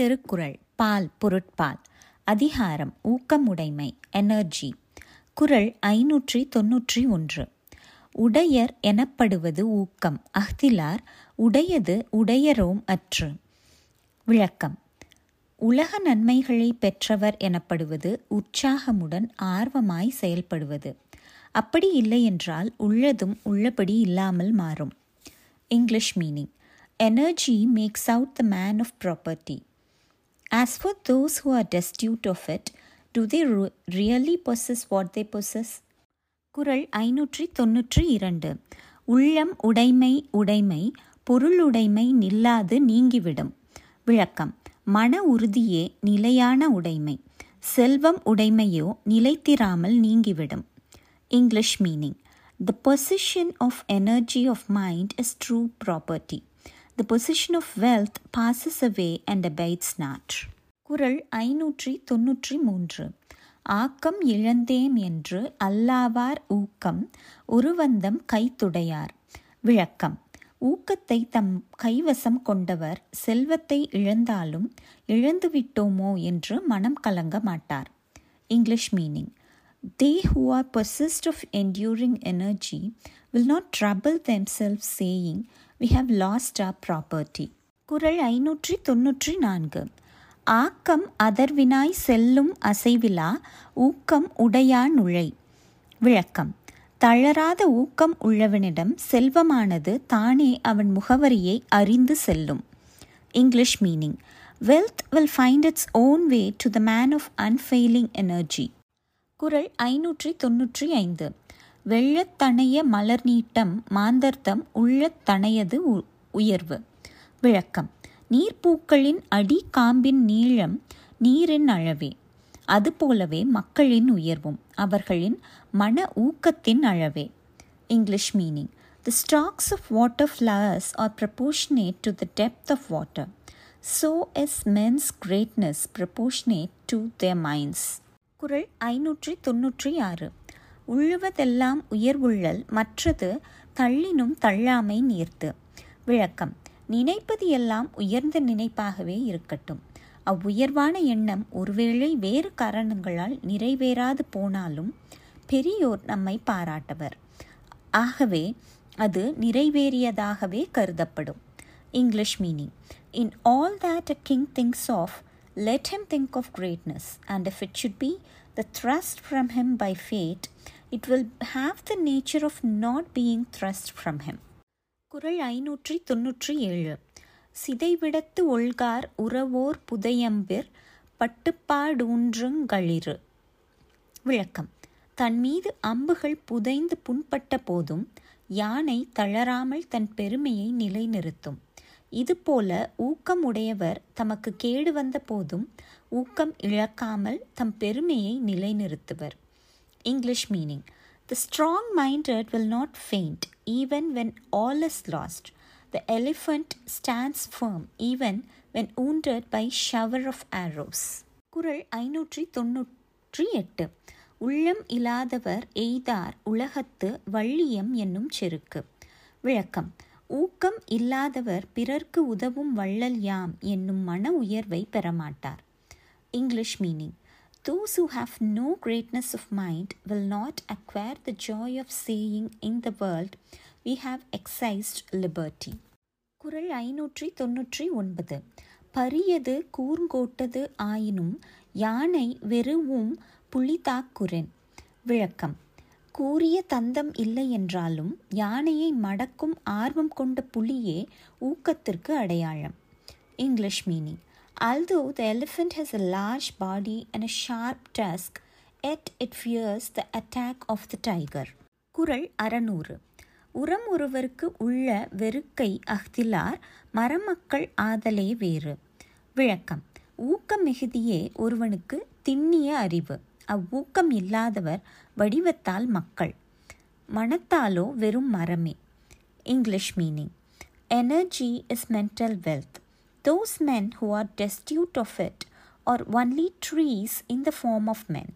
திருக்குறள் பால் பொருட்பால் அதிகாரம் ஊக்கமுடைமை எனர்ஜி. குறள் ஐநூற்றி தொன்னூற்றி ஒன்று. உடையர் எனப்படுவது ஊக்கம் அஃதிலார் உடையது உடையரோம் அற்று. விளக்கம். உலக நன்மைகளை பெற்றவர் எனப்படுவது உற்சாகமுடன் ஆர்வமாய் செயல்படுவது. அப்படி இல்லை என்றால் உள்ளதும் உள்ளபடி இல்லாமல் மாறும். English meaning. Energy makes out the man of property as for those who are destitute of it do they really possess what they possess Kural ஐநூற்றி தொன்னூற்றி இரண்டு. உள்ளம் உடைமை உடைமை பொருளுடைமை நில்லாது நீங்கிவிடும். விளக்கம். மன உறுதியே நிலையான உடைமை. செல்வம் உடைமையோ நிலைத்திராமல் நீங்கிவிடும். English meaning the position of energy of mind is true property the position of wealth passes away and abides not Kural ஐநூற்றி தொன்னூற்றி மூன்று. ஆக்கம் இழந்தேம் என்று அல்லாவார் ஊக்கம் உருவந்தம் கைத்துடையார். விளக்கம். ஊக்கத்தை தம் கைவசம் கொண்டவர் செல்வத்தை இழந்தாலும் இழந்துவிட்டோமோ என்று மனம் கலங்க மாட்டார். English meaning. They who are persist of enduring energy will not trouble them self saying we have lost our property Kural ஐநூற்றி தொன்னூற்றி நான்கு. ஆக்கம் அதர்வினாய் செல்லும் அசைவிலா ஊக்கம் உடையான் உழை விளக்கம். தளராத ஊக்கம் உள்ளவனிடம் செல்வமானது தானே அவன் முகவரியை அறிந்து செல்லும். English meaning. Wealth will find its own way to the man of unfailing energy Kural ஐநூற்றி தொன்னூற்றி ஐந்து வெள்ளத்தணைய மலர் நீட்டம் மாந்தர்த்தம் உள்ளத்தணையது உயர்வு. விளக்கம். நீர்ப்பூக்களின் அடி காம்பின் நீளம் நீரின் அளவே. அதுபோலவே மக்களின் உயர்வும் அவர்களின் மன ஊக்கத்தின் அளவே. English meaning the stalks of water flowers are proportionate to the depth of water so is men's greatness proportionate to the minds Kural ஐநூற்றி தொன்னூற்றி ஆறு உழுவதெல்லாம் உயர்வுள்ளல் மற்றது தள்ளினும் தள்ளாமை நீர்த்து. விளக்கம். நினைப்பது எல்லாம் உயர்ந்த நினைப்பாகவே இருக்கட்டும். அவ்வுயர்வான எண்ணம் ஒருவேளை வேறு காரணங்களால் நிறைவேறாது போனாலும் பெரியோர் நம்மை பாராட்டவர். ஆகவே அது நிறைவேறியதாகவே கருதப்படும். English meaning. In all that a king thinks of let him think of greatness and if it should be the thrust from him by fate it will have the nature of not being thrust from him குரல் ஐநூற்றி தொன்னூற்றி ஏழு. சிதைவிடத்து ஒள்கார் உறவோர் புதையம்பிர் பட்டுப்பாடூன்றுங்களிறு விளக்கம். தன் மீது அம்புகள் புதைந்து புண்பட்ட போதும் யானை தளராமல் தன் பெருமையை நிலைநிறுத்தும். இதுபோல ஊக்கம் உடையவர் தமக்கு கேடு வந்த போதும் ஊக்கம் இழக்காமல் தம் பெருமையை நிலைநிறுத்துவர். English meaning. The strong minded will not faint even when all is lost The elephant stands firm even when wounded by shower of arrows. குரல் ஐநூற்றி தொன்னூற்றி எட்டு உள்ளம் இல்லாதவர் எய்தார் உலகத்து வள்ளியம் என்னும் செருக்கு. விளக்கம். ஊக்கம் இல்லாதவர் பிறர்க்கு உதவும் வள்ளல் யாம் என்னும் மன உயர்வை பெறமாட்டார். English meaning. Those who have no greatness of mind will not acquire the joy of saying in the world, we have excised liberty. குரல் ஐநூற்றி தொன்னூற்றி ஒன்பது. பரியது கூர்ங்கோட்டது ஆயினும் யானை வெறுவும் புலிதாக்குரன் விளக்கம். கூறிய தந்தம் இல்லை என்றாலும் யானையை மடக்கும் ஆர்வம் கொண்ட புலியே ஊக்கத்திற்கு அடையாளம். English meaning. Although the elephant has a large body and a sharp tusk, yet it fears the attack of the tiger. குரல் அறநூறு உரம் ஒருவருக்கு உள்ள வெறுக்கை அஃதிலார் மரமக்கள் ஆதலே வேறு விளக்கம் ஊக்கம் மிகுதியே ஒருவனுக்கு திண்ணிய அறிவு அவ்வூக்கம் இல்லாதவர் வடிவத்தால் மக்கள் மனத்தாலோ வெறும் மரமே English meaning energy is mental wealth Those men who are destitute of it are only trees in the form of men.